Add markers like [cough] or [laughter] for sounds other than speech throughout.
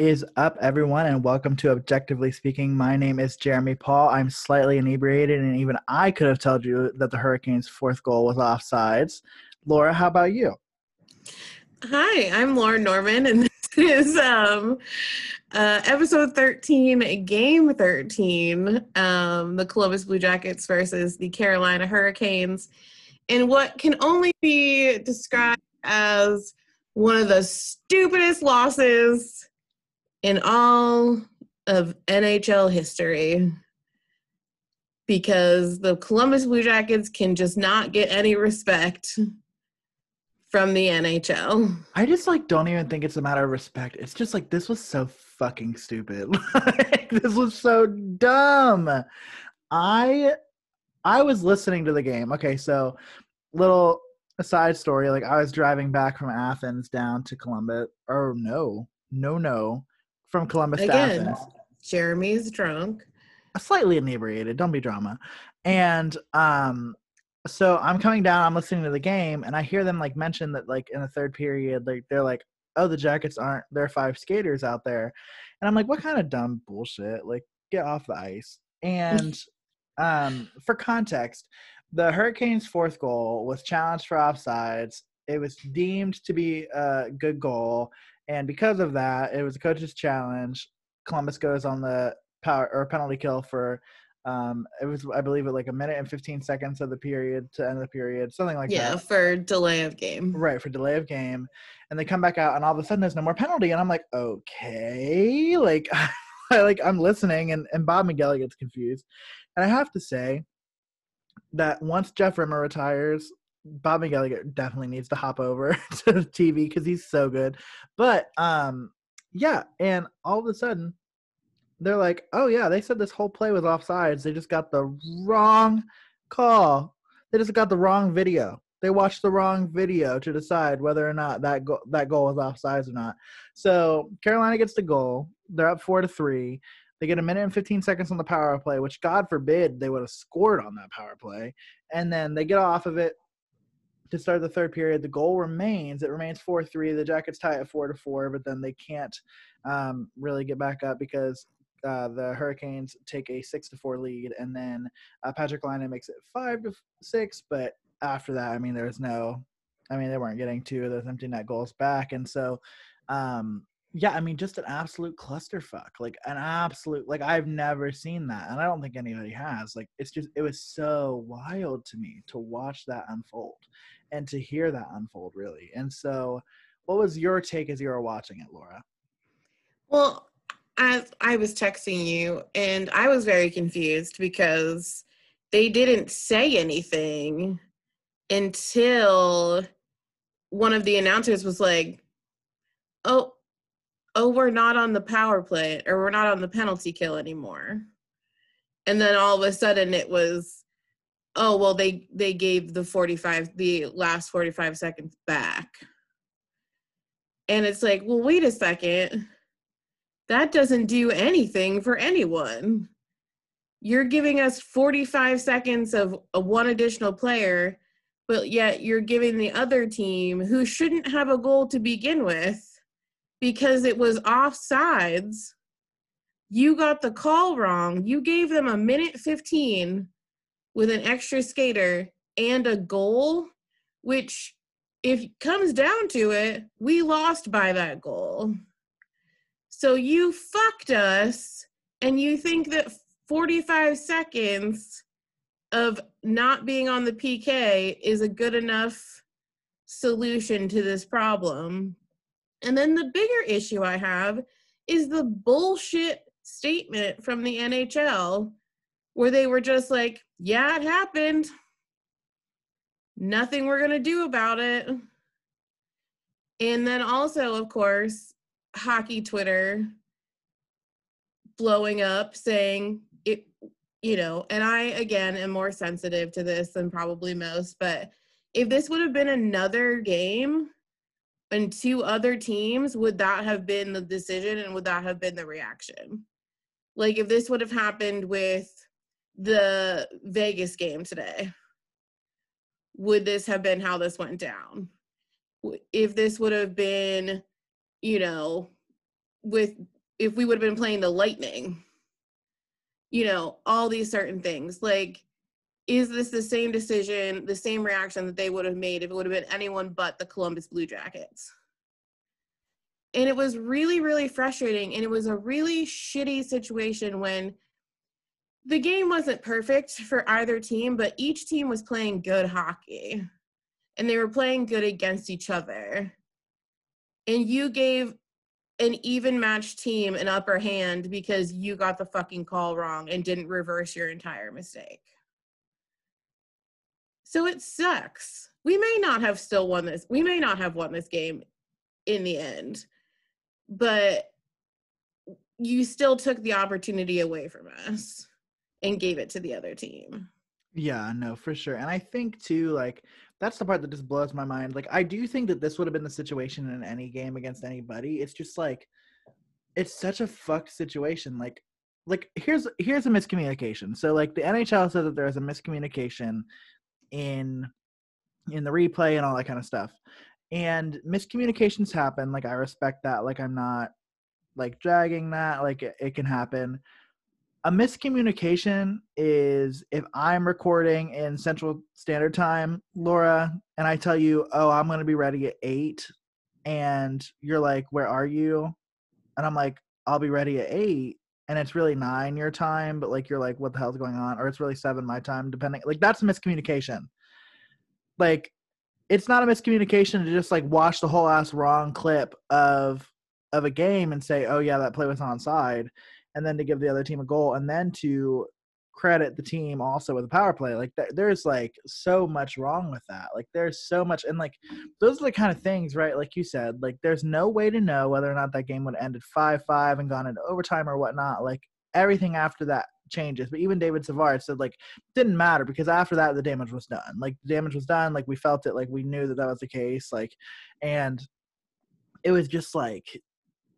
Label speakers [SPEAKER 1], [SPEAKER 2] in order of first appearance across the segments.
[SPEAKER 1] Is up, everyone, and welcome to Objectively Speaking. My name is Jeremy Paul. I'm slightly inebriated, and even I could have told you that the Hurricanes' fourth goal was offsides. Laura, how about you?
[SPEAKER 2] Hi, I'm Laura Norman, and [laughs] this is um, uh, episode 13, game 13, um, the Columbus Blue Jackets versus the Carolina Hurricanes, in what can only be described as one of the stupidest losses in all of NHL history because the Columbus Blue Jackets can just not get any respect from the NHL.
[SPEAKER 1] I just like don't even think it's a matter of respect. It's just like this was so fucking stupid. [laughs] like, this was so dumb. I I was listening to the game. Okay, so little aside story, like I was driving back from Athens down to Columbus. Oh no, no, no from Columbus Again, to Athens.
[SPEAKER 2] Jeremy's drunk.
[SPEAKER 1] Slightly inebriated. Don't be drama. And um, so I'm coming down. I'm listening to the game, and I hear them like mention that like in the third period, like they're like, "Oh, the Jackets aren't. There are five skaters out there," and I'm like, "What kind of dumb bullshit? Like, get off the ice." And [laughs] um, for context, the Hurricanes' fourth goal was challenged for offsides. It was deemed to be a good goal. And because of that, it was a coach's challenge. Columbus goes on the power or penalty kill for um it was I believe it like a minute and 15 seconds of the period to end the period, something like
[SPEAKER 2] yeah,
[SPEAKER 1] that.
[SPEAKER 2] Yeah, for delay of game.
[SPEAKER 1] Right, for delay of game. And they come back out and all of a sudden there's no more penalty and I'm like, "Okay." [laughs] Like I like I'm listening and and Bob McElligott gets confused. And I have to say that once Jeff Rimer retires, Bob McElligott definitely needs to hop over [laughs] to TV because he's so good. But um, yeah, and all of a sudden, they're like, "Oh yeah, they said this whole play was offsides. They just got the wrong call. They just got the wrong video. They watched the wrong video to decide whether or not that go- that goal was offsides or not. So Carolina gets the goal. They're up four to three. They get a minute and 15 seconds on the power play, which God forbid they would have scored on that power play. And then they get off of it to start the third period. The goal remains. It remains four three. The Jackets tie at four to four, but then they can't um, really get back up because uh, the Hurricanes take a six to four lead, and then uh, Patrik Laine makes it five to six. But after that, I mean, there's no. I mean, they weren't getting two of those empty net goals back, and so. Um, yeah, I mean, just an absolute clusterfuck, like an absolute, like I've never seen that, and I don't think anybody has. Like, it's just, it was so wild to me to watch that unfold, and to hear that unfold really. And so, what was your take as you were watching it, Laura?
[SPEAKER 2] Well, as I was texting you, and I was very confused because they didn't say anything until one of the announcers was like, "Oh, oh, we're not on the power play or we're not on the penalty kill anymore." And then all of a sudden it was oh well they they gave the 45 the last 45 seconds back. And it's like well wait a second. That doesn't do anything for anyone. You're giving us 45 seconds of a one additional player but yet you're giving the other team who shouldn't have a goal to begin with because it was offsides you got the call wrong you gave them a minute 15 with an extra skater and a goal, which if comes down to it, we lost by that goal. So you fucked us and you think that 45 seconds of not being on the PK is a good enough solution to this problem. And then the bigger issue I have is the bullshit statement from the NHL where they were just like, yeah, it happened. Nothing we're going to do about it. And then also, of course, hockey Twitter blowing up saying it, you know, and I, again, am more sensitive to this than probably most, but if this would have been another game and two other teams, would that have been the decision and would that have been the reaction? Like if this would have happened with the Vegas game today, would this have been how this went down? If this would have been, you know, with if we would have been playing the lightning you know all these certain things like is this the same decision the same reaction that they would have made if it would have been anyone but the columbus blue jackets and it was really really frustrating and it was a really shitty situation when the game wasn't perfect for either team but each team was playing good hockey and they were playing good against each other and you gave an even matched team an upper hand because you got the fucking call wrong and didn't reverse your entire mistake. So it sucks. We may not have still won this. We may not have won this game in the end, but you still took the opportunity away from us and gave it to the other team.
[SPEAKER 1] Yeah, no, for sure. And I think too, like that's the part that just blows my mind. Like I do think that this would have been the situation in any game against anybody. It's just like it's such a fucked situation. Like like here's here's a miscommunication. So like the NHL said that there is a miscommunication in in the replay and all that kind of stuff. And miscommunications happen. Like I respect that. Like I'm not like dragging that. Like it, it can happen a miscommunication is if I'm recording in Central Standard Time, Laura, and I tell you, oh, I'm going to be ready at eight, and you're like, where are you? And I'm like, I'll be ready at eight, and it's really nine your time, but like you're like, what the hell's going on? Or it's really seven my time, depending. Like that's miscommunication. Like, it's not a miscommunication to just like watch the whole ass wrong clip of of a game and say, oh yeah, that play was onside and then to give the other team a goal and then to credit the team also with a power play like th- there's like so much wrong with that like there's so much and like those are the kind of things right like you said like there's no way to know whether or not that game would have ended 5-5 and gone into overtime or whatnot like everything after that changes but even david savard said like didn't matter because after that the damage was done like the damage was done like we felt it like we knew that that was the case like and it was just like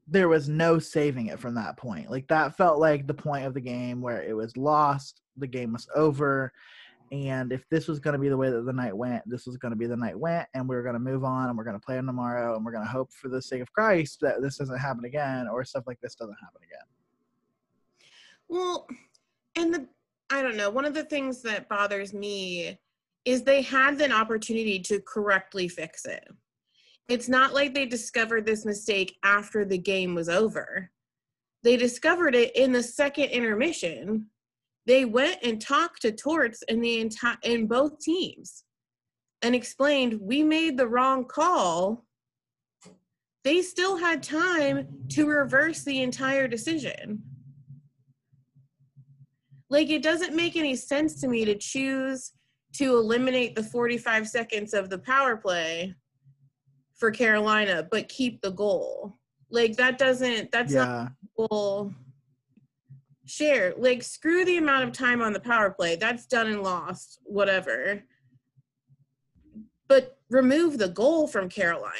[SPEAKER 1] there was no saving it from that point. Like that felt like the point of the game where it was lost, the game was over, and if this was going to be the way that the night went, this was going to be the night went, and we are going to move on, and we're going to play them tomorrow, and we're going to hope for the sake of Christ that this doesn't happen again, or stuff like this doesn't happen again.
[SPEAKER 2] Well, and the I don't know. One of the things that bothers me is they had an opportunity to correctly fix it it's not like they discovered this mistake after the game was over. They discovered it in the second intermission. They went and talked to Torts in the entire in both teams and explained we made the wrong call. They still had time to reverse the entire decision. Like it doesn't make any sense to me to choose to eliminate the 45 seconds of the power play for Carolina, but keep the goal. Like that doesn't that's yeah. not goal share. Like screw the amount of time on the power play. That's done and lost, whatever. But remove the goal from Carolina.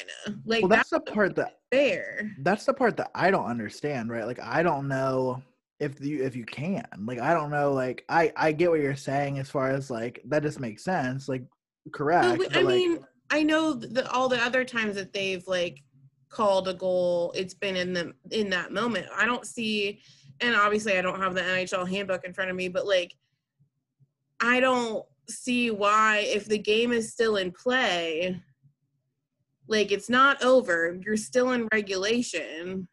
[SPEAKER 2] Like
[SPEAKER 1] well, that's, that's the part that
[SPEAKER 2] fair.
[SPEAKER 1] That's the part that I don't understand, right? Like I don't know if you if you can. Like I don't know. Like I I get what you're saying as far as like that just makes sense. Like correct.
[SPEAKER 2] I like, mean I know that all the other times that they've like called a goal, it's been in the in that moment. I don't see, and obviously I don't have the NHL handbook in front of me, but like I don't see why if the game is still in play, like it's not over, you're still in regulation,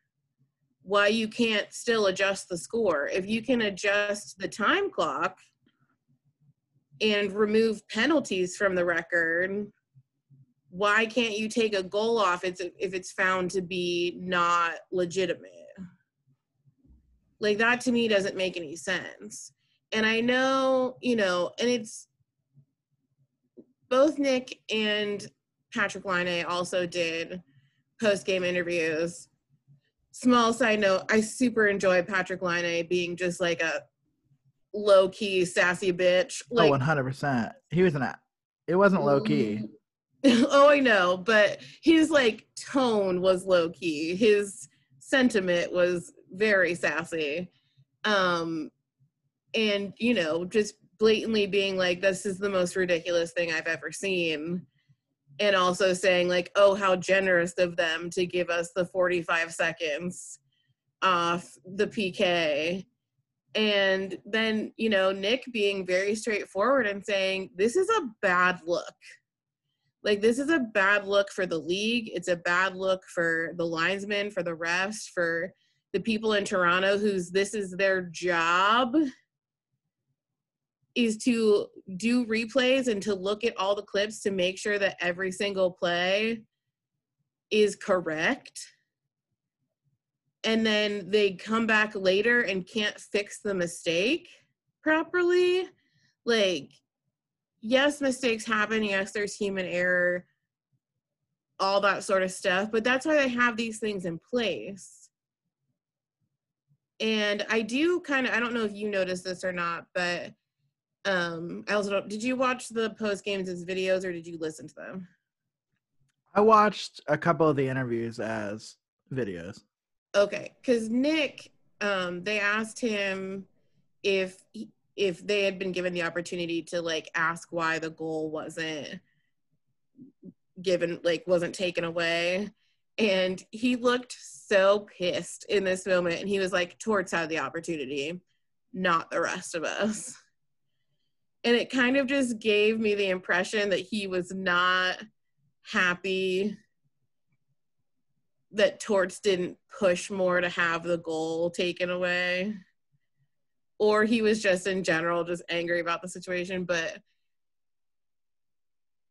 [SPEAKER 2] why you can't still adjust the score. If you can adjust the time clock and remove penalties from the record, why can't you take a goal off it's if it's found to be not legitimate? Like that to me doesn't make any sense. And i know you know and it's both nick and Patrik laine also did post game interviews. Small side note i super enjoy Patrik laine being just like a low key sassy bitch.
[SPEAKER 1] Like oh 100% he was an it wasn't low key [laughs]
[SPEAKER 2] oh, I know, but his like tone was low key. His sentiment was very sassy. Um and you know, just blatantly being like this is the most ridiculous thing I've ever seen. And also saying like, "Oh, how generous of them to give us the 45 seconds off the PK. And then, you know, Nick being very straightforward and saying, this is a bad look. Like, this is a bad look for the league. It's a bad look for the linesmen, for the refs, for the people in Toronto whose this is their job is to do replays and to look at all the clips to make sure that every single play is correct and then they come back later and can't fix the mistake properly like yes mistakes happen. Yes there's human error all that sort of stuff but that's why they have these things in place. And i do kind of i don't know if you noticed this or not but um i also don't did you watch the post games as videos or did you listen to them?
[SPEAKER 1] I watched a couple of the interviews as videos.
[SPEAKER 2] Okay, because Nick, um, they asked him if he, if they had been given the opportunity to like ask why the goal wasn't given, like wasn't taken away, and he looked so pissed in this moment, and he was like, "Torts had the opportunity, not the rest of us." And it kind of just gave me the impression that he was not happy that Torts didn't push more to have the goal taken away. Or he was just in general just angry about the situation. But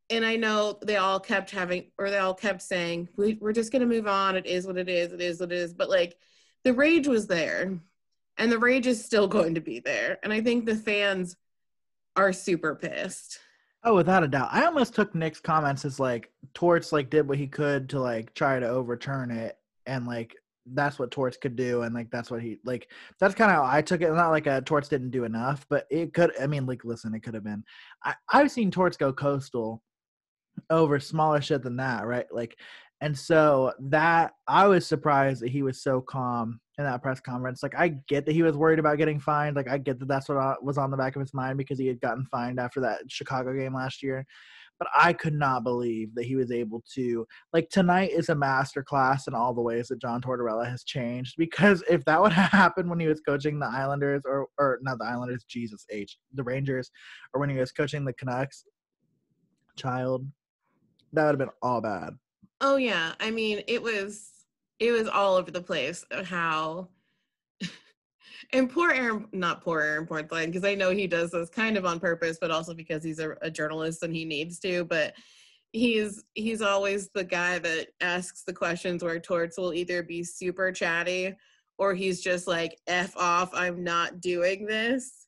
[SPEAKER 2] and I know they all kept having or they all kept saying, we, we're just gonna move on. It is what it is, it is what it is. But like the rage was there. And the rage is still going to be there. And I think the fans are super pissed.
[SPEAKER 1] Oh, without a doubt. I almost took Nick's comments as like Torts like did what he could to like try to overturn it and like that's what Torts could do and like that's what he like that's kind of how I took it. Not like a Torts didn't do enough, but it could I mean like listen, it could have been I, I've seen Torts go coastal over smaller shit than that, right? Like and so that I was surprised that he was so calm in that press conference. Like I get that he was worried about getting fined. Like I get that that's what uh, was on the back of his mind because he had gotten fined after that Chicago game last year. But I could not believe that he was able to like tonight is a master class in all the ways that John Tortorella has changed. Because if that would [laughs] have happened when he was coaching the Islanders or or not the Islanders, Jesus H, the Rangers, or when he was coaching the Canucks, child, that would have been all bad.
[SPEAKER 2] Oh yeah, I mean it was it was all over the place how and poor Aaron, not poor Aaron Portzline, because I know he does this kind of on purpose, but also because he's a, a, journalist and he needs to. But he's he's always the guy that asks the questions where Torts will either be super chatty or he's just like f off, I'm not doing this.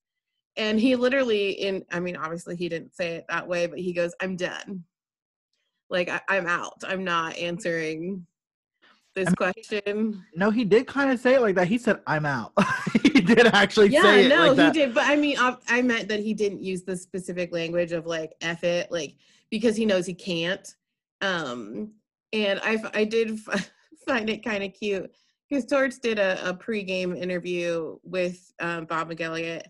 [SPEAKER 2] And he literally, in I mean, obviously he didn't say it that way, but he goes, "I'm done." like I, am out. I'm not answering this I mean, question.
[SPEAKER 1] No, he did kind of say it like that. He said, "I'm out." [laughs] he did actually
[SPEAKER 2] yeah,
[SPEAKER 1] say it.
[SPEAKER 2] no,
[SPEAKER 1] like
[SPEAKER 2] he did. But I mean, I, I meant that he didn't use the specific language of like "f it," like because he knows he can't. Um, and I, I did [laughs] find it kind of cute because Torts did a, a pregame interview with um, Bob McElligott,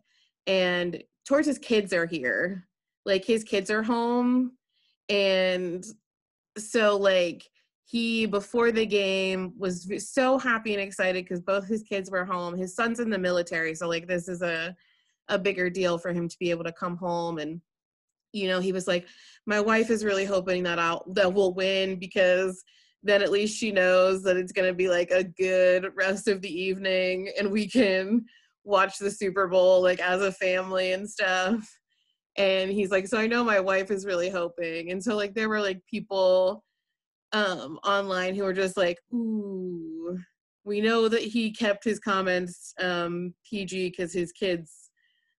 [SPEAKER 2] and Torts' kids are here. Like his kids are home, and so like he before the game was so happy and excited because both his kids were home. His son's in the military so like this is a a bigger deal for him to be able to come home. And you know he was like my wife is really hoping that i'll that we'll win because then at least she knows that it's going to be like a good rest of the evening and we can watch the super bowl like as a family and stuff. And he's like so i know my wife is really hoping. And so like there were like people um online who were just like ooh we know that he kept his comments um pg because his kids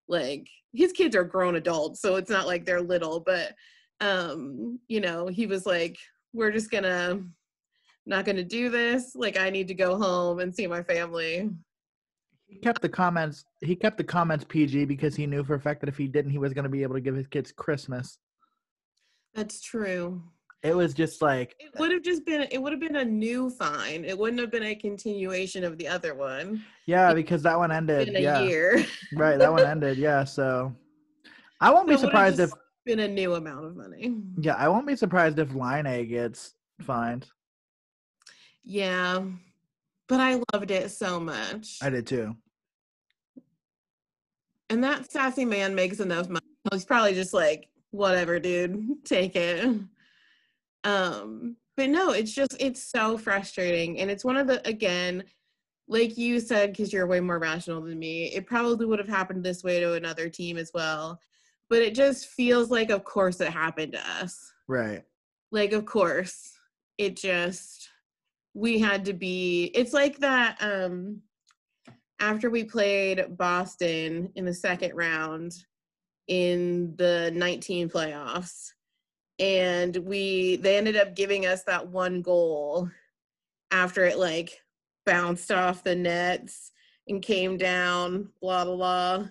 [SPEAKER 2] like his kids are grown adults so it's not like they're little but um you know he was like we're just gonna not gonna do this like i need to go home and see my family
[SPEAKER 1] he kept the comments. He kept the comments PG because he knew for a fact that if he didn't, he was going to be able to give his kids Christmas.
[SPEAKER 2] That's true.
[SPEAKER 1] It was just like
[SPEAKER 2] it would have just been. It would have been a new fine. It wouldn't have been a continuation of the other one.
[SPEAKER 1] Yeah, because that one ended.
[SPEAKER 2] In a
[SPEAKER 1] yeah.
[SPEAKER 2] year.
[SPEAKER 1] right, that one [laughs] ended. Yeah, so I won't so be surprised if
[SPEAKER 2] been a new amount of money.
[SPEAKER 1] Yeah, I won't be surprised if Laine gets fined.
[SPEAKER 2] Yeah, but I loved it so much.
[SPEAKER 1] I did too.
[SPEAKER 2] And that sassy man makes enough money. He's probably just like, whatever, dude, take it. Um, but no, it's just it's so frustrating. And it's one of the again, like you said, because you're way more rational than me, it probably would have happened this way to another team as well. But it just feels like of course it happened to us.
[SPEAKER 1] Right.
[SPEAKER 2] Like of course. It just we had to be it's like that um after we played Boston in the second round in the 19 playoffs and we they ended up giving us that one goal after it like bounced off the nets and came down blah blah blah.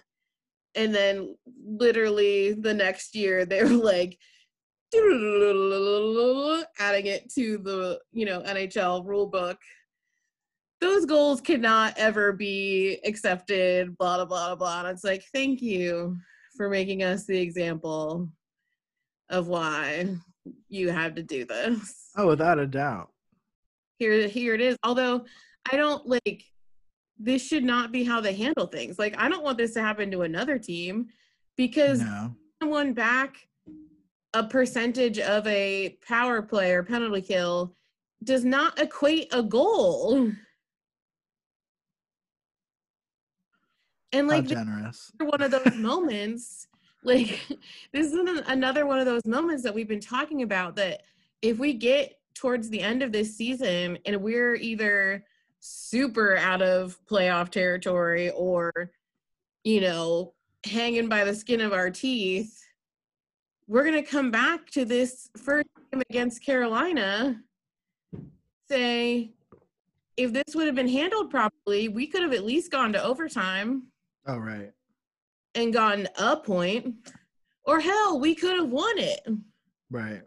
[SPEAKER 2] And then literally the next year they were like adding it to the you know NHL rule book. Those goals cannot ever be accepted blah blah blah blah. And it's like thank you for making us the example of why you had to do this
[SPEAKER 1] Oh, without a doubt.
[SPEAKER 2] here here it is although i don't like this should not be how they handle things like i don't want this to happen to another team because
[SPEAKER 1] No.
[SPEAKER 2] someone back a percentage of a power play or penalty kill does not equate a goal and like
[SPEAKER 1] generous.
[SPEAKER 2] one of those [laughs] moments like [laughs] this is an- another one of those moments that we've been talking about that if we get towards the end of this season and we're either super out of playoff territory or you know hanging by the skin of our teeth we're going to come back to this first game against carolina say if this would have been handled properly we could have at least gone to overtime
[SPEAKER 1] Oh, right.
[SPEAKER 2] And gotten a point, or hell, we could have won it.
[SPEAKER 1] Right.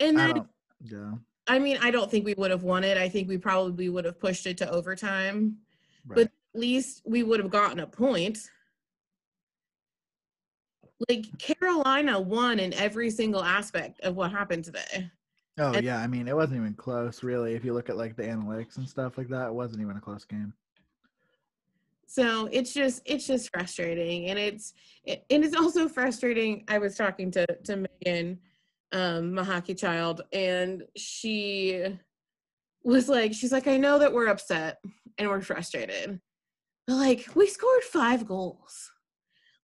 [SPEAKER 2] And
[SPEAKER 1] I
[SPEAKER 2] then,
[SPEAKER 1] don't. Yeah.
[SPEAKER 2] I mean, I don't think we would have won it. I think we probably would have pushed it to overtime.
[SPEAKER 1] Right.
[SPEAKER 2] But at least we would have gotten a point. Like Carolina won in every single aspect of what happened today.
[SPEAKER 1] oh,
[SPEAKER 2] and-
[SPEAKER 1] yeah. I mean, it wasn't even close, really. If you look at like the analytics and stuff like that, it wasn't even a close game.
[SPEAKER 2] So it's just it's just frustrating, and it's it, and it's also frustrating. I was talking to to Megan, um, my hockey child, and she was like, she's like, I know that we're upset and we're frustrated, but like we scored five goals,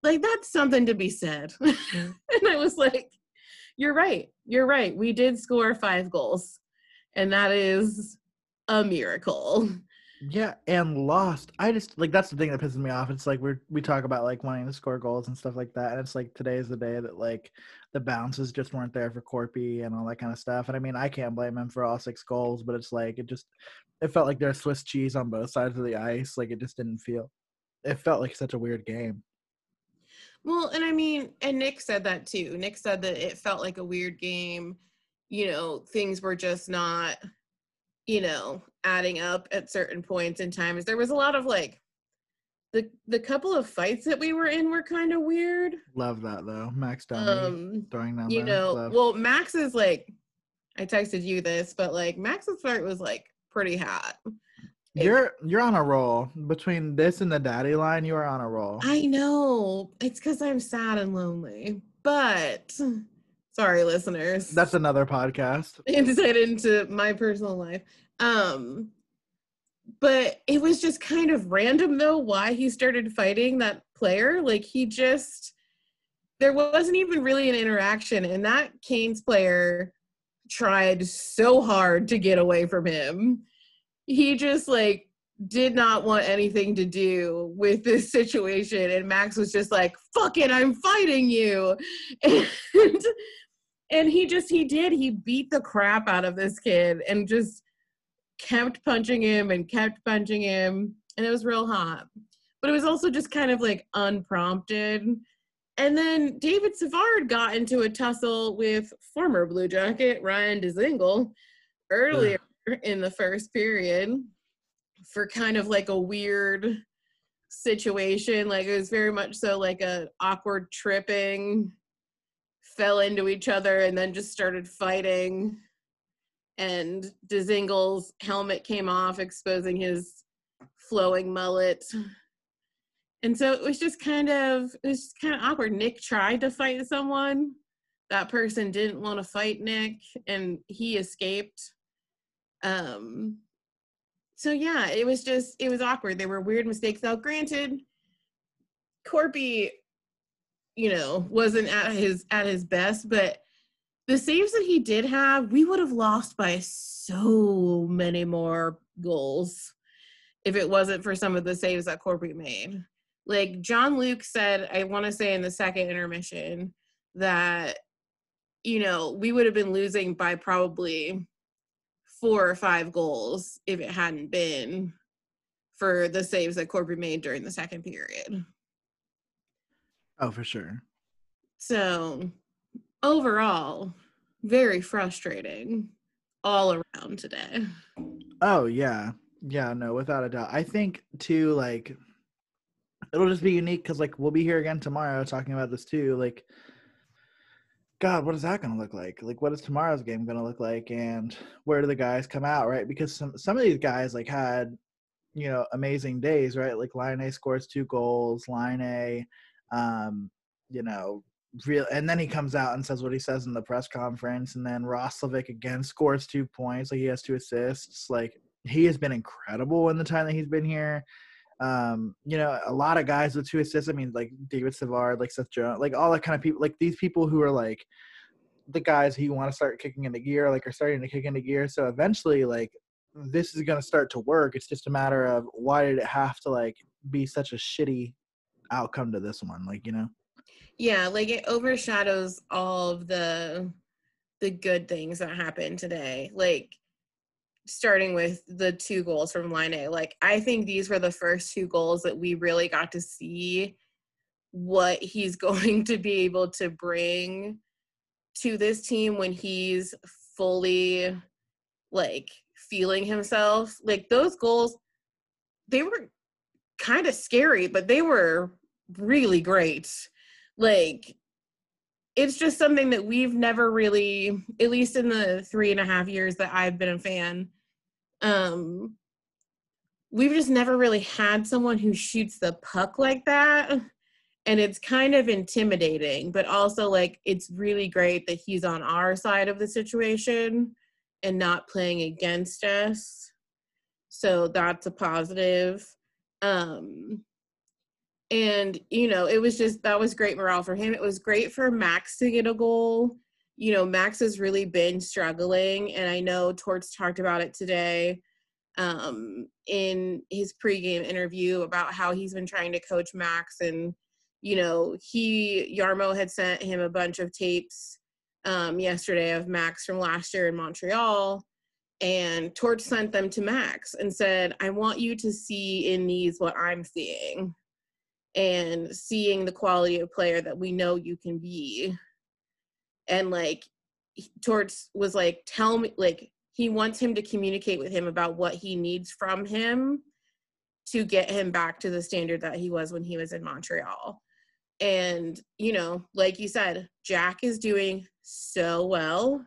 [SPEAKER 2] like that's something to be said. [laughs] and I was like, you're right, you're right. We did score five goals, and that is a miracle.
[SPEAKER 1] Yeah, and lost. I just like that's the thing that pisses me off. It's like we're we talk about like wanting to score goals and stuff like that, and it's like today is the day that like the bounces just weren't there for Korpi and all that kind of stuff. And I mean, I can't blame him for all six goals, but it's like it just it felt like there's Swiss cheese on both sides of the ice. Like it just didn't feel. It felt like such a weird game.
[SPEAKER 2] Well, and I mean, and Nick said that too. Nick said that it felt like a weird game. You know, things were just not, you know, adding up at certain points in times. There was a lot of like the the couple of fights that we were in were kind of weird.
[SPEAKER 1] Love that though, Max Domi
[SPEAKER 2] Um,
[SPEAKER 1] throwing down.
[SPEAKER 2] you know,
[SPEAKER 1] glove.
[SPEAKER 2] well, Max is like I texted you this, but like Max's fight was like pretty hot.
[SPEAKER 1] you're you're on a roll between this and the daddy line. You are on a roll.
[SPEAKER 2] I know. It's cuz I'm sad and lonely. But sorry listeners.
[SPEAKER 1] That's another podcast. [laughs]
[SPEAKER 2] insight into my personal life. Um, but it was just kind of random though why he started fighting that player. Like he just there wasn't even really an interaction, and that Canes player tried so hard to get away from him. He just like did not want anything to do with this situation. And max was just like fuck it i'm fighting you. [laughs] And and he just he did. He beat the crap out of this kid and just kept punching him and kept punching him. And it was real hot. But it was also just kind of like unprompted. And then david savard got into a tussle with former blue jacket ryan Dzingel earlier in the first period for kind of like a weird situation like it was very much so like a awkward tripping fell into each other and then just started fighting and Dzingel's helmet came off, exposing his flowing mullet. And so it was just kind of it was kind of awkward. Nick tried to fight someone. That person didn't want to fight Nick, and he escaped. Um. So yeah, it was just it was awkward. There were weird mistakes. Now, granted, Korpi, you know, wasn't at his at his best, but the saves that he did have, we would have lost by so many more goals if it wasn't for some of the saves that Korpi made. Like Jean-Luc said, I want to say in the second intermission that, you know, we would have been losing by probably four or five goals if it hadn't been for the saves that Korpi made during the second period.
[SPEAKER 1] Oh, for sure.
[SPEAKER 2] So overall, very frustrating all around today.
[SPEAKER 1] Oh yeah. Yeah, no, without a doubt. I think too, like it'll just be unique because like we'll be here again tomorrow talking about this too. Like God, what is that gonna look like? Like what is tomorrow's game gonna look like? And where do the guys come out, right? Because some some of these guys like had, you know, amazing days, right? Like Laine scores two goals, Laine, um, you know, real and then he comes out and says what he says in the press conference and then Roslovic again scores two points like he has two assists like he has been incredible in the time that he's been here um you know a lot of guys with two assists i mean like david savard like seth jones like all that kind of people like these people who are like the guys who want to start kicking into gear like are starting to kick into gear. So eventually like this is going to start to work. It's just a matter of why did it have to like be such a shitty outcome to this one like you know?
[SPEAKER 2] Yeah like it overshadows all of the the good things that happened today. Like starting with the two goals from Laine. like i think these were the first two goals that we really got to see what he's [laughs] going to be able to bring to this team when he's fully like feeling himself like those goals they were kind of scary but they were really great like it's just something that we've never really at least in the three and a half years that i've been a fan um we've just never really had someone who shoots the puck like that. And it's kind of intimidating but also like it's really great that he's on our side of the situation and not playing against us. So that's a positive. Um and, you know, it was just, that was great morale for him. It was great for Max to get a goal. You know, Max has really been struggling. And I know Torts talked about it today um, in his pregame interview about how he's been trying to coach Max. And, you know, he, Jarmo had sent him a bunch of tapes um, yesterday of Max from last year in Montreal. And Torts sent them to Max and said, I want you to see in these what I'm seeing and seeing the quality of player that we know you can be. And like torts was like tell me like he wants him to communicate with him about what he needs from him to get him back to the standard that he was when he was in montreal. And you know like you said jack is doing so well.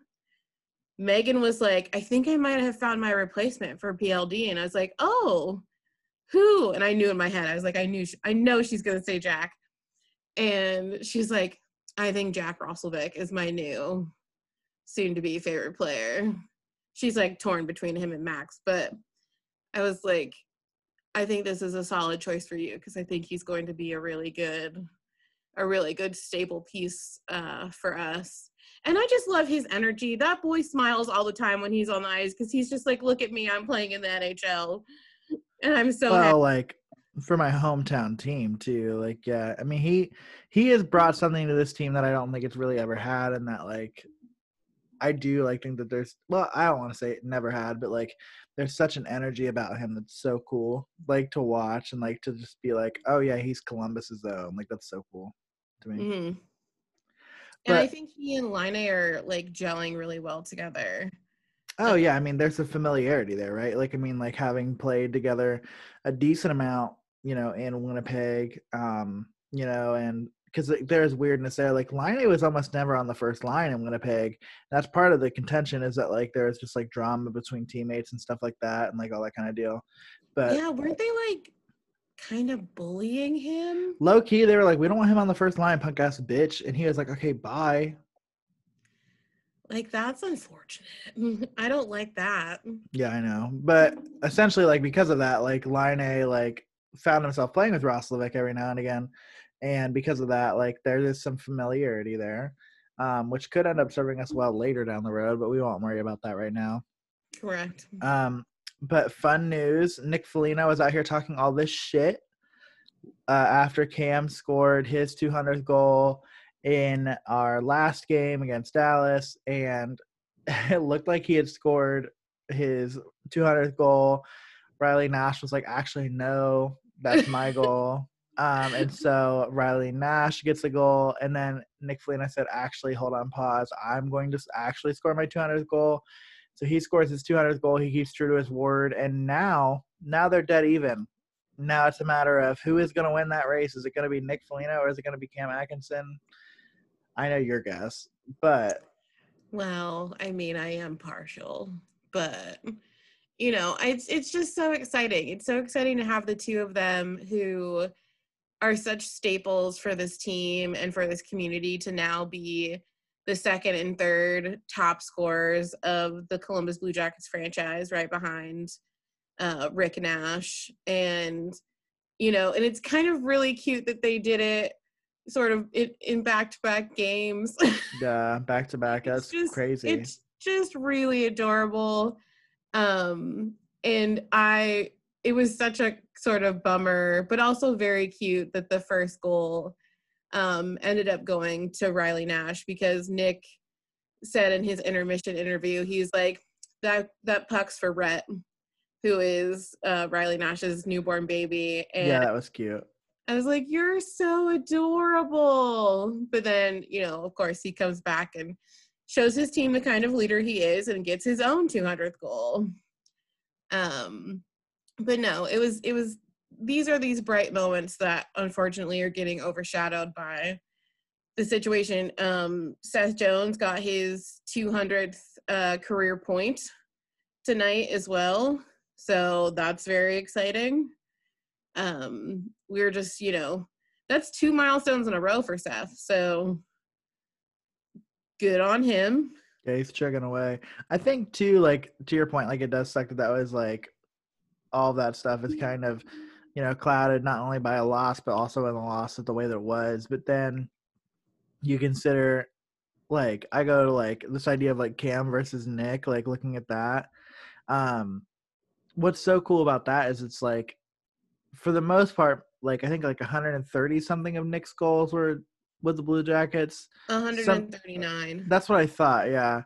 [SPEAKER 2] Megan was like i think i might have found my replacement for pld and i was like oh who? And I knew in my head, I was like, I knew, she, I know she's going to say Jack. And she's like, I think Jack Roslovic is my new soon to be favorite player. She's like torn between him and Max, but I was like, I think this is a solid choice for you because I think he's going to be a really good, a really good stable piece uh, for us. And I just love his energy. That boy smiles all the time when he's on the ice because he's just like, look at me, I'm playing in the NHL and I'm so
[SPEAKER 1] well,
[SPEAKER 2] happy.
[SPEAKER 1] like for my hometown team too. Like, yeah, I mean he he has brought something to this team that I don't think it's really ever had, and that like I do like think that there's well, I don't want to say it never had, but like there's such an energy about him that's so cool, like to watch and like to just be like, oh yeah, he's Columbus's own. Like that's so cool to me.
[SPEAKER 2] Mm-hmm. And I think he and Laine are like gelling really well together.
[SPEAKER 1] Oh yeah, I mean there's a familiarity there, right? Like I mean like having played together a decent amount, you know, in Winnipeg, um, you know, and because there's weirdness there. Like Laine was almost never on the first line in Winnipeg. That's part of the contention is that like there's just like drama between teammates and stuff like that, and like all that kind of deal. But
[SPEAKER 2] yeah, weren't they like kind of bullying him?
[SPEAKER 1] low key, they were like, "We don't want him on the first line, punk ass bitch," and he was like, "Okay, bye."
[SPEAKER 2] Like that's unfortunate. I don't like that.
[SPEAKER 1] Yeah, I know. But essentially, like because of that, like Laine like found himself playing with Roslovic every now and again, and because of that, like there is some familiarity there, um, which could end up serving us well later down the road. But we won't worry about that right now.
[SPEAKER 2] Correct.
[SPEAKER 1] Um, but fun news: Nick Foligno was out here talking all this shit uh, after Cam scored his 200th goal in our last game against Dallas, and [laughs] it looked like he had scored his 200th goal. Riley Nash was like, "Actually, no, that's my [laughs] goal." Um, and so Riley Nash gets the goal, and then Nick Foligno said, "Actually, hold on, pause. I'm going to actually score my 200th goal." So he scores his 200th goal. He keeps true to his word, and now, now they're dead even. Now it's a matter of who is going to win that race. Is it going to be Nick Foligno or is it going to be Cam Atkinson? I know your guess, but
[SPEAKER 2] Well, I mean, I am partial, but you know, it's it's just so exciting. It's so exciting to have the two of them who are such staples for this team and for this community to now be the second and third top scorers of the Columbus Blue Jackets franchise, right behind uh, Rick Nash. And you know, and it's kind of really cute that they did it sort of in, in back-to-back games. [laughs]
[SPEAKER 1] yeah, back to back.
[SPEAKER 2] It's
[SPEAKER 1] That's
[SPEAKER 2] just-
[SPEAKER 1] crazy.
[SPEAKER 2] It's just really adorable. Um, and I, it was such a sort of bummer, but also very cute that the first goal um, ended up going to Riley Nash because Nick said in his intermission interview, he's like, that that puck's for Rhett, who is uh, Riley Nash's newborn baby. And
[SPEAKER 1] yeah, that was cute.
[SPEAKER 2] I was like, "You're so adorable." But then, you know, of course, he comes back and shows his team the kind of leader he is and gets his own 200th goal. Um, but no, it was it was these are these bright moments that unfortunately are getting overshadowed by the situation. Um, Seth Jones got his 200th uh, career point tonight as well, so that's very exciting um we're just you know that's two milestones in a row for seth so good on him
[SPEAKER 1] Yeah, he's chugging away. I think too, like to your point, like it does suck that that was like all that stuff is kind of, you know, clouded not only by a loss but also in the loss of the way that it was. But then you consider, like, I go to like this idea of like Cam versus Nick, like looking at that. Um, what's so cool about that is it's like, for the most part, like I think like 130 something of Nick's goals were with the Blue Jackets.
[SPEAKER 2] 139
[SPEAKER 1] That's what I thought, yeah.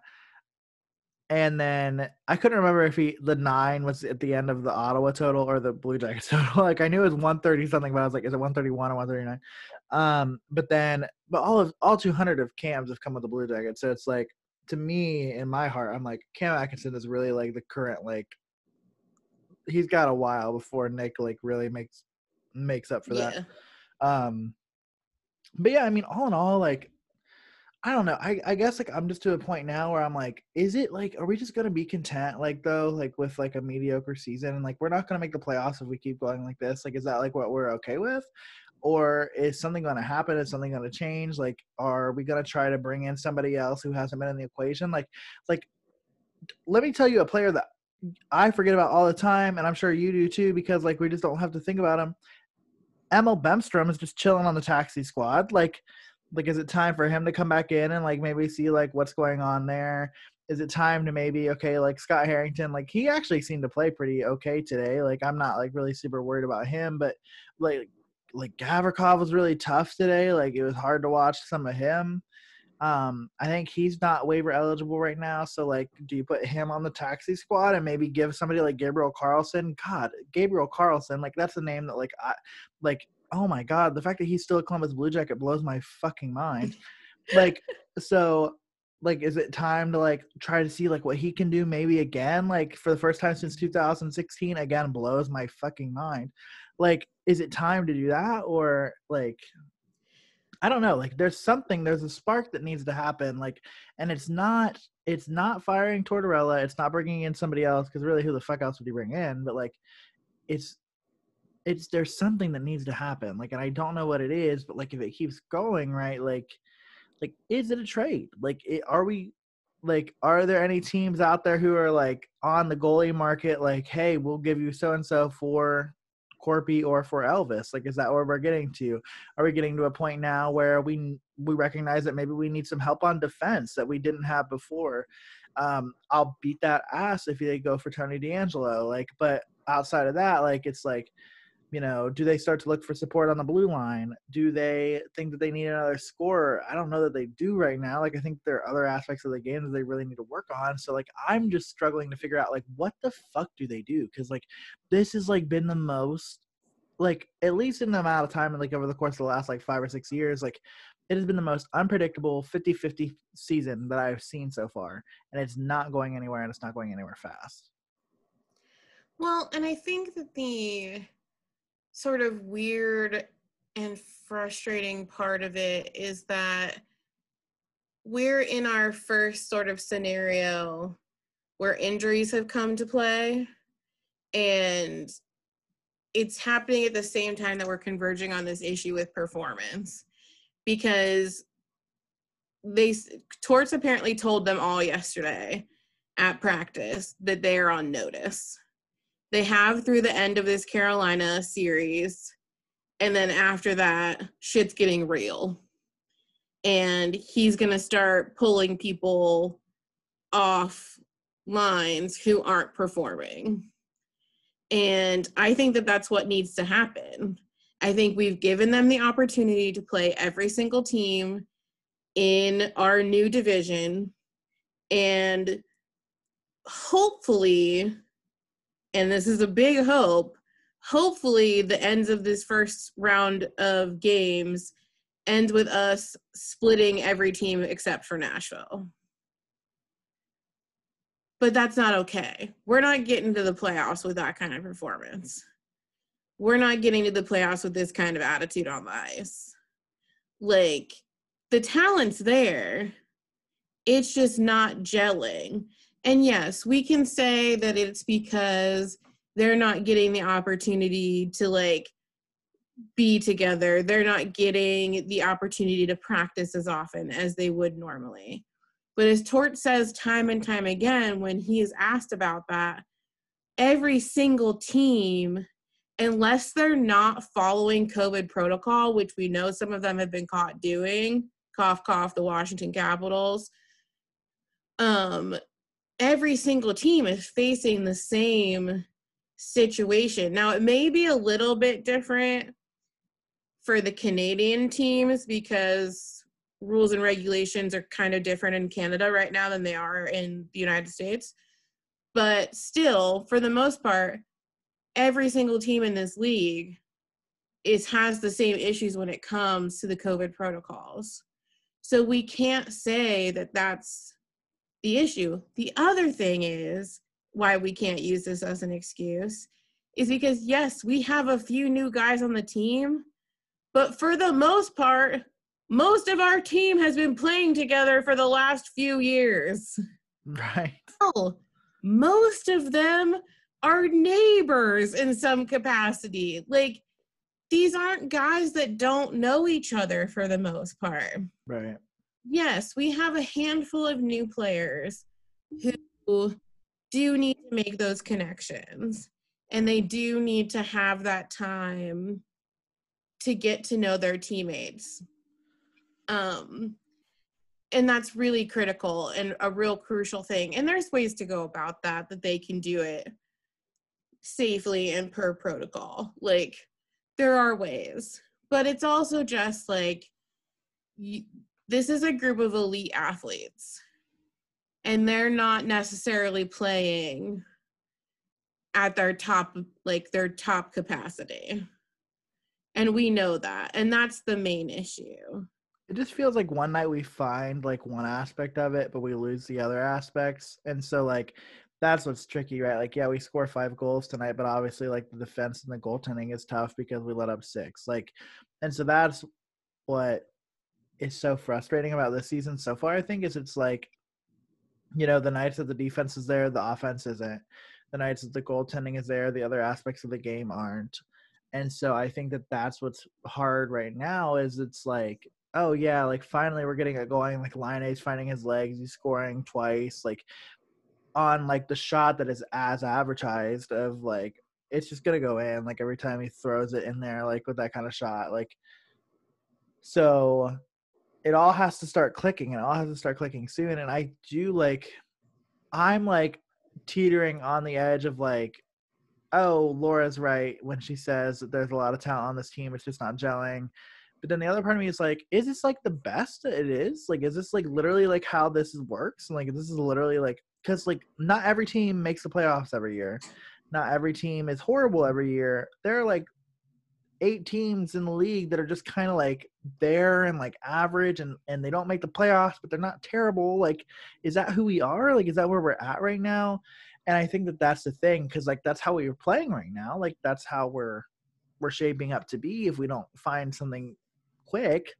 [SPEAKER 1] And then I couldn't remember if he the nine was at the end of the Ottawa total or the Blue Jackets [laughs] total. Like I knew it was one thirty something, but I was like, is it one thirty one or one thirty nine? Um, but then but all of all two hundred of Cams have come with the Blue Jackets, so it's like to me in my heart, I'm like Cam Atkinson is really like the current like he's got a while before Nick like really makes makes up for that.
[SPEAKER 2] yeah
[SPEAKER 1] Um, but yeah, I mean, all in all, like, I don't know. I I guess like I'm just to a point now where I'm like, is it like, are we just gonna be content, like though, like with like a mediocre season, and like we're not gonna make the playoffs if we keep going like this? Like, is that like what we're okay with? Or is something going to happen? Is something going to change? Like, are we going to try to bring in somebody else who hasn't been in the equation? Like, like, let me tell you a player that I forget about all the time, and I'm sure you do too, because like we just don't have to think about him. Emil Bemstrom is just chilling on the taxi squad. Like, like is it time for him to come back in and like maybe see like what's going on there? Is it time to maybe okay, like Scott Harrington, like he actually seemed to play pretty okay today. Like I'm not like really super worried about him, but like like Gavrikov was really tough today. Like it was hard to watch some of him. Um, I think he's not waiver eligible right now. So like, do you put him on the taxi squad and maybe give somebody like Gabriel Carlsson? God, Gabriel Carlsson, like that's a name that like I like. Oh my God, the fact that he's still a Columbus Blue Jacket blows my fucking mind. like, so like is it time to like try to see like what he can do maybe again like for the first time since 2016 again blows my fucking mind like is it time to do that or like I don't know. Like there's something, there's a spark that needs to happen. Like, and it's not, it's not firing Tortorella. It's not bringing in somebody else because really, who the fuck else would you bring in? But like, it's, it's there's something that needs to happen. Like, and I don't know what it is, but like if it keeps going, right? Like, like is it a trade? Like, it, are we? Like, are there any teams out there who are like on the goalie market? Like, hey, we'll give you so and so for Korpi or for Elvis? Like, is that where we're getting to? Are we getting to a point now where we we recognize that maybe we need some help on defense that we didn't have before? Um, I'll beat that ass if they go for Tony DeAngelo. Like, but outside of that, like, it's like you know, do they start to look for support on the blue line? Do they think that they need another scorer? I don't know that they do right now. Like I think there are other aspects of the game that they really need to work on. So like I'm just struggling to figure out like what the fuck do they do? Because like this has like been the most like at least in the amount of time and like over the course of the last like five or six years, like it has been the most unpredictable 50-50 season that I've seen so far. And it's not going anywhere and it's not going anywhere fast.
[SPEAKER 2] Well, and I think that the sort of weird and frustrating part of it is that we're in our first sort of scenario where injuries have come to play and it's happening at the same time that we're converging on this issue with performance because they torts apparently told them all yesterday at practice that they're on notice they have through the end of this Carolina series. And then after that, shit's getting real. And he's going to start pulling people off lines who aren't performing. And I think that that's what needs to happen. I think we've given them the opportunity to play every single team in our new division. And hopefully, and this is a big hope, hopefully the ends of this first round of games ends with us splitting every team except for Nashville. But that's not okay. We're not getting to the playoffs with that kind of performance. We're not getting to the playoffs with this kind of attitude on the ice. Like, the talent's there. It's just not gelling. And yes, we can say that it's because they're not getting the opportunity to like be together. They're not getting the opportunity to practice as often as they would normally. But as Tort says time and time again, when he is asked about that, every single team, unless they're not following COVID protocol, which we know some of them have been caught doing, cough, cough, the Washington Capitals, um, every single team is facing the same situation. Now, it may be a little bit different for the Canadian teams because rules and regulations are kind of different in Canada right now than they are in the United States. But still, for the most part, every single team in this league is has the same issues when it comes to the COVID protocols. So we can't say that that's the issue. The other thing is why we can't use this as an excuse is because, yes, we have a few new guys on the team, but for the most part, most of our team has been playing together for the last few years.
[SPEAKER 1] Right.
[SPEAKER 2] Hell, most of them are neighbors in some capacity. Like, these aren't guys that don't know each other for the most part.
[SPEAKER 1] Right
[SPEAKER 2] yes, we have a handful of new players who do need to make those connections and they do need to have that time to get to know their teammates. Um, and that's really critical and a real crucial thing. And there's ways to go about that, that they can do it safely and per protocol. Like, there are ways, but it's also just like, you, this is a group of elite athletes and they're not necessarily playing at their top like their top capacity. And we know that and that's the main issue.
[SPEAKER 1] It just feels like one night we find like one aspect of it but we lose the other aspects. And so like that's what's tricky right? Like yeah we score five goals tonight but obviously like the defense and the goaltending is tough because we let up six. Like and so that's what is so frustrating about this season so far, I think, is it's like, you know, the nights that the defense is there, the offense isn't. The nights that the goaltending is there, the other aspects of the game aren't. And so I think that that's what's hard right now is it's like, oh yeah, like finally we're getting it going. Like Laine's finding his legs, he's scoring twice. Like on like the shot that is as advertised of like it's just gonna go in like every time he throws it in there like with that kind of shot like so it all has to start clicking and all has to start clicking soon. And i do like i'm like teetering on the edge of like oh laura's right when she says that there's a lot of talent on this team it's just not gelling. But then the other part of me is like is this like the best it is? Like is this like literally like how this works? And like this is literally like because like not every team makes the playoffs every year. Not every team is horrible every year. There are like eight teams in the league that are just kind of like there and like average and and they don't make the playoffs but they're not terrible like is that who we are? Like is that where we're at right now? And i think that that's the thing because like that's how we are playing right now like that's how we're we're shaping up to be if we don't find something quick.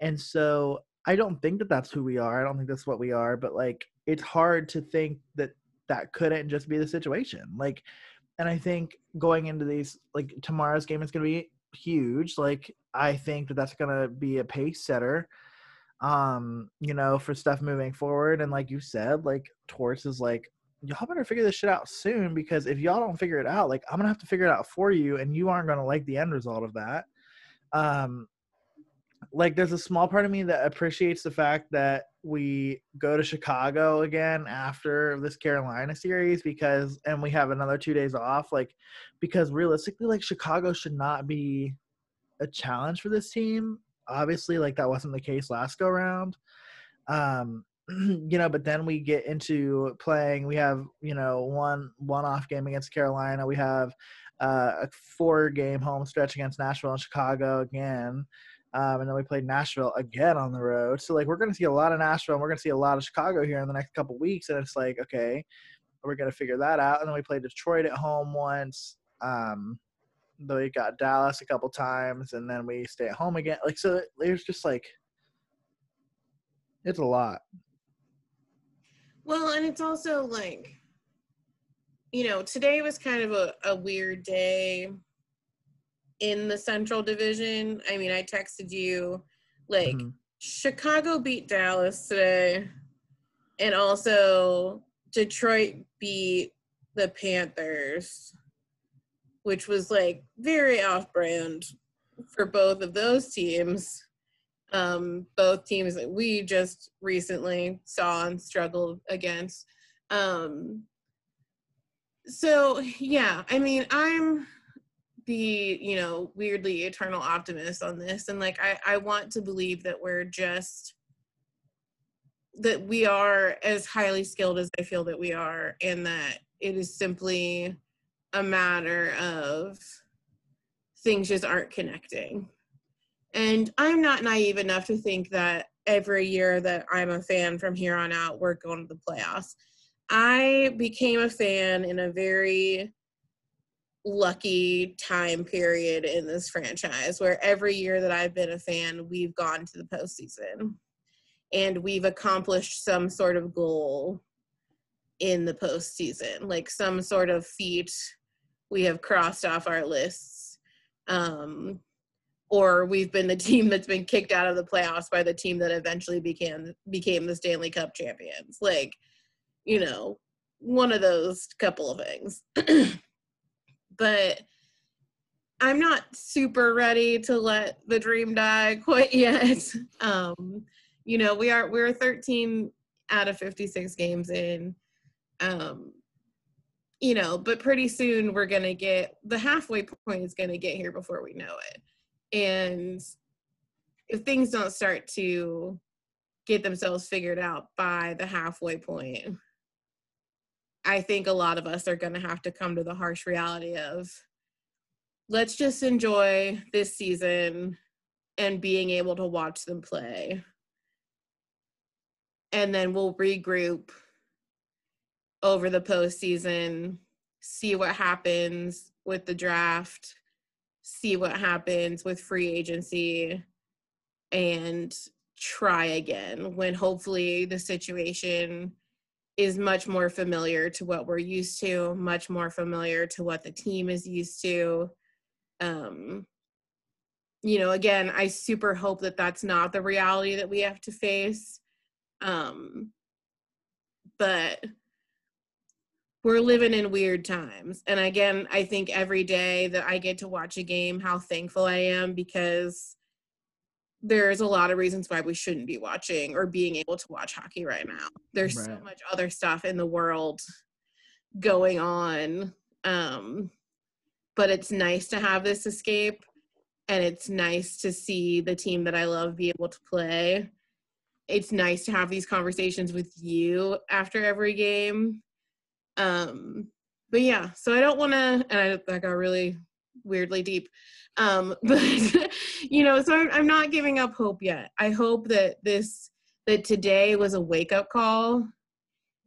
[SPEAKER 1] And so i don't think that that's who we are i don't think that's what we are but like it's hard to think that that couldn't just be the situation like and i think going into these like tomorrow's game is going to be huge. Like i think that that's going to be a pace setter um you know for stuff moving forward. And like you said like torts is like y'all better figure this shit out soon because if y'all don't figure it out like i'm gonna have to figure it out for you and you aren't gonna like the end result of that. Um like there's a small part of me that appreciates the fact that we go to Chicago again after this Carolina series because and we have another 2 days off like because realistically like Chicago should not be a challenge for this team. Obviously like that wasn't the case last go round. Um [clears throat] you know but then we get into playing we have you know one one off game against Carolina. We have uh, a four game home stretch against Nashville and Chicago again um, and then we played Nashville again on the road. So like we're going to see a lot of Nashville and we're going to see a lot of Chicago here in the next couple weeks. And it's like okay, we're going to figure that out. And then we played Detroit at home once. Um, though we got Dallas a couple times, and then we stay at home again. Like so, there's just like it's a lot.
[SPEAKER 2] Well, and it's also like you know today was kind of a, a weird day in the Central Division. I mean, I texted you like mm-hmm. Chicago beat Dallas today, and also Detroit beat the Panthers, which was like very off brand for both of those teams. Um, both teams that we just recently saw and struggled against. Um, so yeah, I mean, I'm be you know weirdly eternal optimist on this. And like i i want to believe that we're just that we are as highly skilled as i feel that we are and that it is simply a matter of things just aren't connecting. And i'm not naive enough to think that every year that i'm a fan from here on out we're going to the playoffs. I became a fan in a very lucky time period in this franchise where every year that I've been a fan, we've gone to the postseason and we've accomplished some sort of goal in the postseason, like some sort of feat we have crossed off our lists. Um, or we've been the [laughs] team that's been kicked out of the playoffs by the team that eventually became became the Stanley Cup champions. Like, you know, one of those couple of things. [clears throat] but I'm not super ready to let the dream die [laughs] quite yet. Um, you know, we are we're 13 out of 56 games in. Um, you know, but pretty soon we're gonna get the halfway point is gonna get here before we know it. And if things don't start to get themselves figured out by the halfway point, I think a lot of us are going to have to come to the harsh reality of let's just enjoy this season and being able to watch them play. And then we'll regroup over the postseason, see what happens with the draft, see what happens with free agency, and try again when hopefully the situation is much more familiar to what we're used to, much more familiar to what the team is used to. Um, you know, again, I super hope that that's not the reality that we have to face. Um, but we're living in weird times. And again, I think every day that I get to watch a game, how thankful I am because there's a lot of reasons why we shouldn't be watching or being able to watch hockey right now. There's right. so much other stuff in the world going on. Um, but it's nice to have this escape and it's nice to see the team that I love be able to play. It's nice to have these conversations with you after every game. Um, but yeah, so I don't want to, and I, that got really weirdly deep. Um, [laughs] but you know, so I'm, I'm not giving up hope yet. I hope that this, that today was a wake up call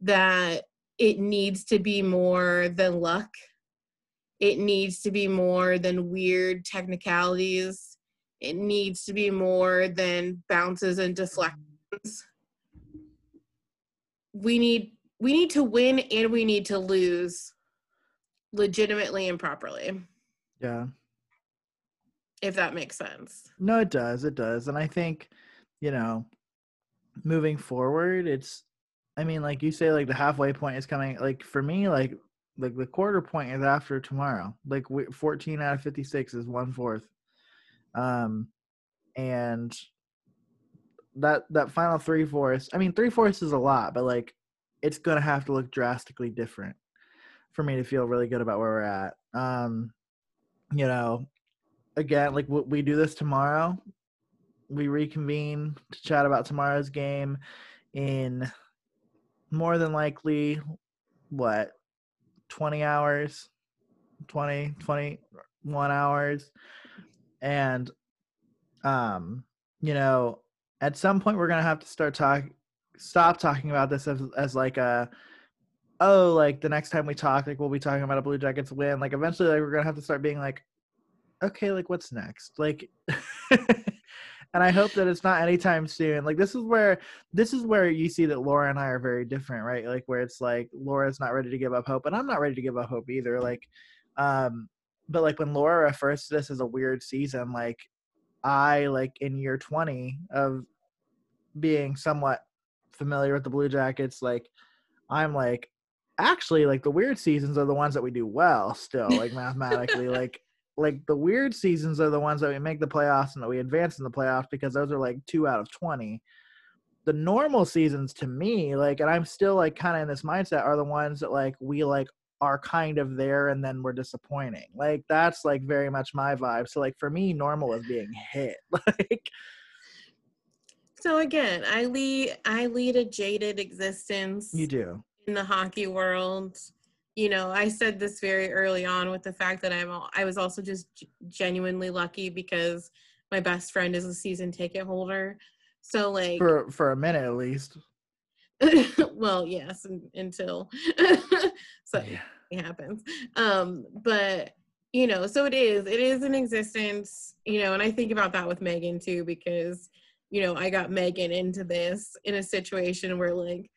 [SPEAKER 2] that it needs to be more than luck it needs to be more than weird technicalities. It needs to be more than bounces and deflections. We need we need to win and we need to lose legitimately and properly.
[SPEAKER 1] Yeah.
[SPEAKER 2] If that makes sense.
[SPEAKER 1] No, it does. It does. And I think, you know, moving forward, it's I mean, like you say, like the halfway point is coming. Like for me, like like the quarter point is after tomorrow. Like 14 out of 56 is one fourth. Um, and that that final three fourths. I mean, three fourths is a lot, but like it's gonna have to look drastically different for me to feel really good about where we're at. Um, you know, again, like we do this tomorrow. We reconvene to chat about tomorrow's game in more than likely what 20 hours 20 21 hours and um you know at some point we're gonna have to start talk stop talking about this as, as like a oh like the next time we talk like we'll be talking about a blue jackets win like eventually like we're gonna have to start being like okay like what's next like [laughs] and I hope that it's not anytime soon. Like this is where this is where you see that Laura and I are very different, right? Like where it's like Laura's not ready to give up hope, and I'm not ready to give up hope either. Like, um, but like when Laura refers to this as a weird season, like I like in year 20 of being somewhat familiar with the Blue Jackets, like I'm like actually like the weird seasons are the ones that we do well still like mathematically [laughs] like like the weird seasons are the ones that we make the playoffs and that we advance in the playoffs because those are like two out of 20 the normal seasons to me like and i'm still like kind of in this mindset are the ones that like we like are kind of there and then we're disappointing. Like that's like very much my vibe. So like for me normal is being hit [laughs] like
[SPEAKER 2] so again i lead i lead a jaded existence.
[SPEAKER 1] You do
[SPEAKER 2] in the hockey world you know, I said this very early on with the fact that I'm I was also just genuinely lucky because my best friend is a season ticket holder. So like
[SPEAKER 1] for for a minute at least. [laughs]
[SPEAKER 2] well, yes, until [laughs] so yeah. it happens. Um, but you know, so it is. It is an existence. You know, and I think about that with Megan too because you know I got Megan into this in a situation where like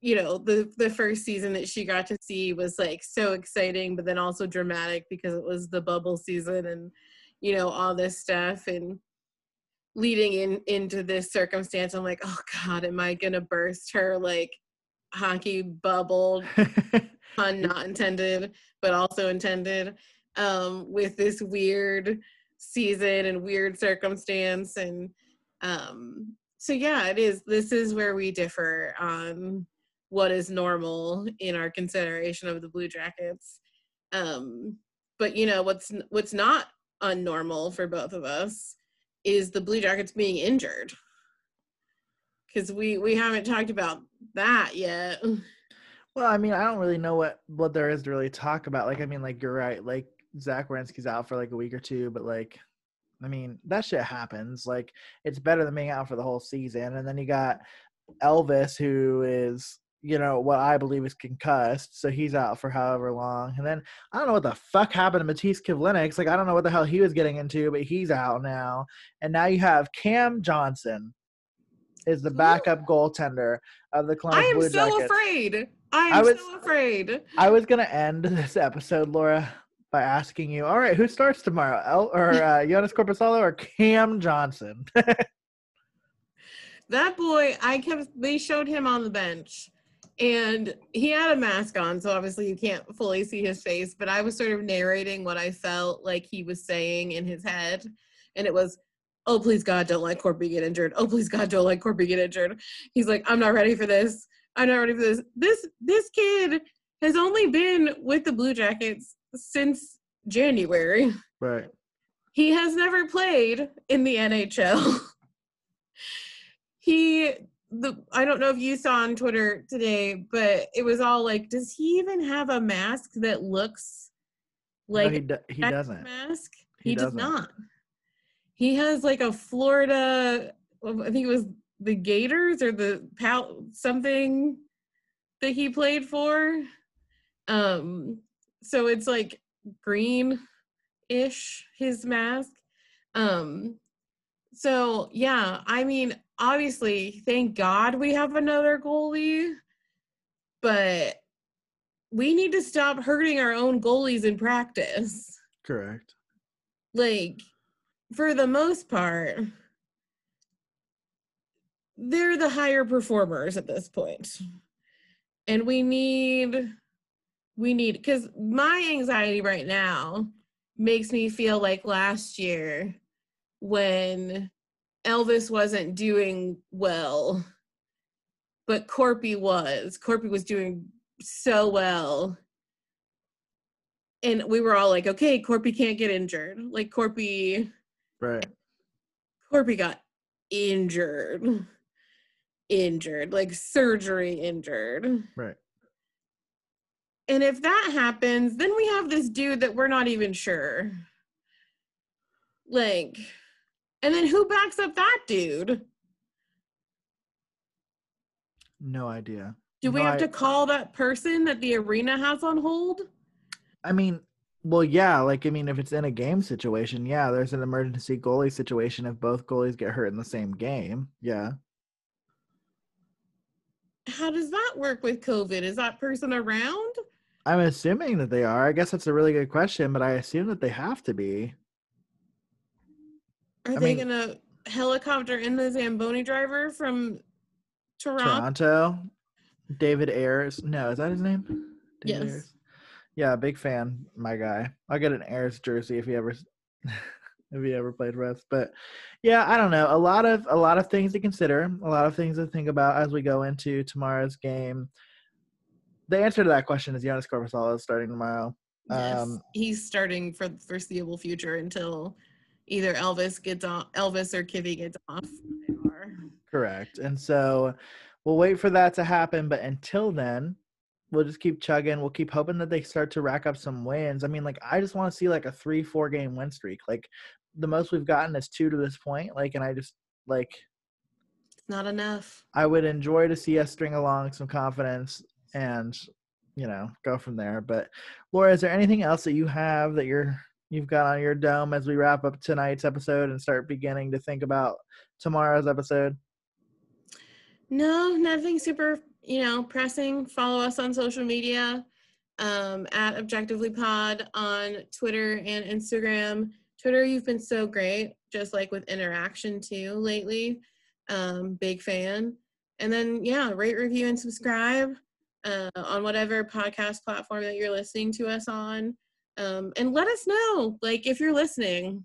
[SPEAKER 2] you know the the first season that she got to see was like so exciting but then also dramatic because it was the bubble season and you know all this stuff and leading in into this circumstance i'm like oh god am i gonna burst her like hockey bubble? [laughs] Pun not intended but also intended um with this weird season and weird circumstance and um so yeah it is this is where we differ on what is normal in our consideration of the Blue Jackets. Um, but you know what's what's not unnormal for both of us is the Blue Jackets being injured because we we haven't talked about that yet. [laughs]
[SPEAKER 1] Well, I mean, I don't really know what what there is to really talk about. Like, I mean, like you're right. Like Zach Werenski's out for like a week or two, but like, I mean, that shit happens. Like, it's better than being out for the whole season. And then you got Elvis, who is you know, what I believe is concussed, so he's out for however long. And then I don't know what the fuck happened to Matiss Kivlenieks. Like I don't know what the hell he was getting into, but he's out now. And now you have Cam Johnson, is the backup goaltender of the
[SPEAKER 2] I am
[SPEAKER 1] Blue
[SPEAKER 2] so
[SPEAKER 1] Jackets.
[SPEAKER 2] afraid. I am
[SPEAKER 1] I was-
[SPEAKER 2] so afraid.
[SPEAKER 1] I was gonna end this episode, Laura, by asking you, all right, who starts tomorrow? El- or [laughs] uh, Joonas Korpisalo or Cam Johnson? [laughs]
[SPEAKER 2] That boy, I kept they showed him on the bench and he had a mask on, so obviously you can't fully see his face, but I was sort of narrating what I felt like he was saying in his head. And it was, Oh please God, don't let Korpi get injured. Oh please God, don't let Korpi get injured. He's like, I'm not ready for this. I'm not ready for this. This this kid has only been with the Blue Jackets since January.
[SPEAKER 1] right.
[SPEAKER 2] He has never played in the NHL. [laughs] he the I don't know if you saw on Twitter today, but it was all like, does he even have a mask that looks
[SPEAKER 1] No,
[SPEAKER 2] like
[SPEAKER 1] he, do- he doesn't.
[SPEAKER 2] mask?
[SPEAKER 1] He
[SPEAKER 2] He, does not. He has like a Florida, I think it was the Gators or the Pal something that he played for. Um, so it's like green ish his mask. Um, so yeah, I mean, obviously, thank God we have another goalie, but we need to stop hurting our own goalies in practice.
[SPEAKER 1] Correct.
[SPEAKER 2] Like, for the most part, they're the higher performers at this point. And we need, we need, because my anxiety right now makes me feel like last year when Elvis wasn't doing well, but Korpi was. Korpi was doing so well. And we were all like, okay, Korpi can't get injured. Like Korpi,
[SPEAKER 1] Right.
[SPEAKER 2] Korpi got injured. Injured, like surgery injured.
[SPEAKER 1] Right.
[SPEAKER 2] And if that happens, then we have this dude that we're not even sure. Like, and then who backs up that dude?
[SPEAKER 1] No idea.
[SPEAKER 2] Do we
[SPEAKER 1] No,
[SPEAKER 2] have
[SPEAKER 1] I-
[SPEAKER 2] to call that person that the arena has on hold?
[SPEAKER 1] I mean, well, yeah. Like, I mean, if it's in a game situation, yeah, there's an emergency goalie situation if both goalies get hurt in the same game. Yeah.
[SPEAKER 2] How does that work with COVID? Is that person around?
[SPEAKER 1] I'm assuming that they are. I guess that's a really good question, but I assume that they have to be.
[SPEAKER 2] Are
[SPEAKER 1] I
[SPEAKER 2] they
[SPEAKER 1] mean-
[SPEAKER 2] gonna helicopter in the Zamboni driver from Toronto?
[SPEAKER 1] Toronto, David Ayres. No, is that his name? David
[SPEAKER 2] Yes.
[SPEAKER 1] Ayres? Yeah, big fan, my guy. I'll get an Ayres jersey if he ever [laughs] if he ever played for us. But yeah, I don't know. A lot of a lot of things to consider, a lot of things to think about as we go into tomorrow's game. The answer to that question is Joonas Korpisalo is starting tomorrow.
[SPEAKER 2] Yes,
[SPEAKER 1] Um,
[SPEAKER 2] he's starting for the foreseeable future until either Elvis gets off, Elvis or Kivy gets off. They are.
[SPEAKER 1] Correct. And so we'll wait for that to happen. But until then, we'll just keep chugging. We'll keep hoping that they start to rack up some wins. I mean, like, I just want to see like a three, four game win streak. Like, the most we've gotten is two to this point. Like, and I just, like,
[SPEAKER 2] It's not enough.
[SPEAKER 1] I would enjoy to see us string along some confidence and, you know, go from there. But Laura, is there anything else that you have that you're, you've got on your dome as we wrap up tonight's episode and start beginning to think about tomorrow's episode?
[SPEAKER 2] No, nothing super, you know, pressing. Follow us on social media um, at Objectively Pod on Twitter and Instagram. Twitter, you've been so great, just like with interaction too lately. Um, big fan. And then, yeah, rate, review, and subscribe uh, on whatever podcast platform that you're listening to us on. Um, and let us know, like, if you're listening,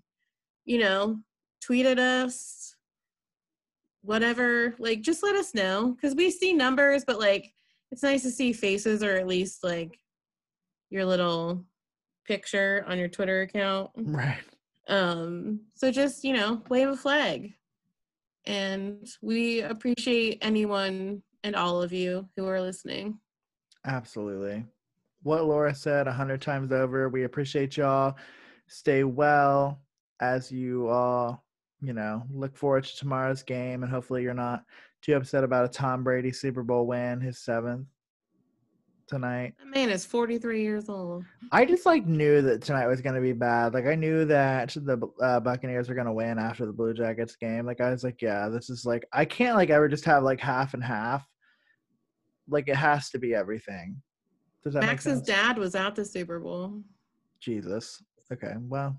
[SPEAKER 2] you know, tweet at us, whatever like just let us know because we see numbers but like it's nice to see faces or at least like your little picture on your twitter account
[SPEAKER 1] Right.
[SPEAKER 2] um so just you know wave a flag and we appreciate anyone and all of you who are listening
[SPEAKER 1] Absolutely. What Laura said a hundred times over. We appreciate y'all. Stay well as you all, you know, look forward to tomorrow's game and hopefully you're not too upset about a Tom Brady Super Bowl win, his seventh. tonight.
[SPEAKER 2] That man is 43 years old.
[SPEAKER 1] I just like knew that tonight was going to be bad. Like I knew that the uh, Buccaneers were going to win after the Blue Jackets game. Like I was like, yeah, this is like I can't like ever just have like half and half. Like it has to be everything. Does that
[SPEAKER 2] Max's dad was at the Super Bowl.
[SPEAKER 1] Jesus. Okay, well,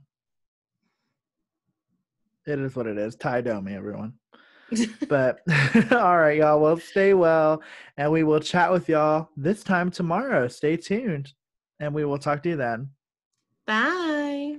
[SPEAKER 1] it is what it is. Tie Domi, everyone. [laughs] But [laughs] all right, y'all. Well, stay well, and we will chat with y'all this time tomorrow. Stay tuned, and we will talk to you then.
[SPEAKER 2] Bye.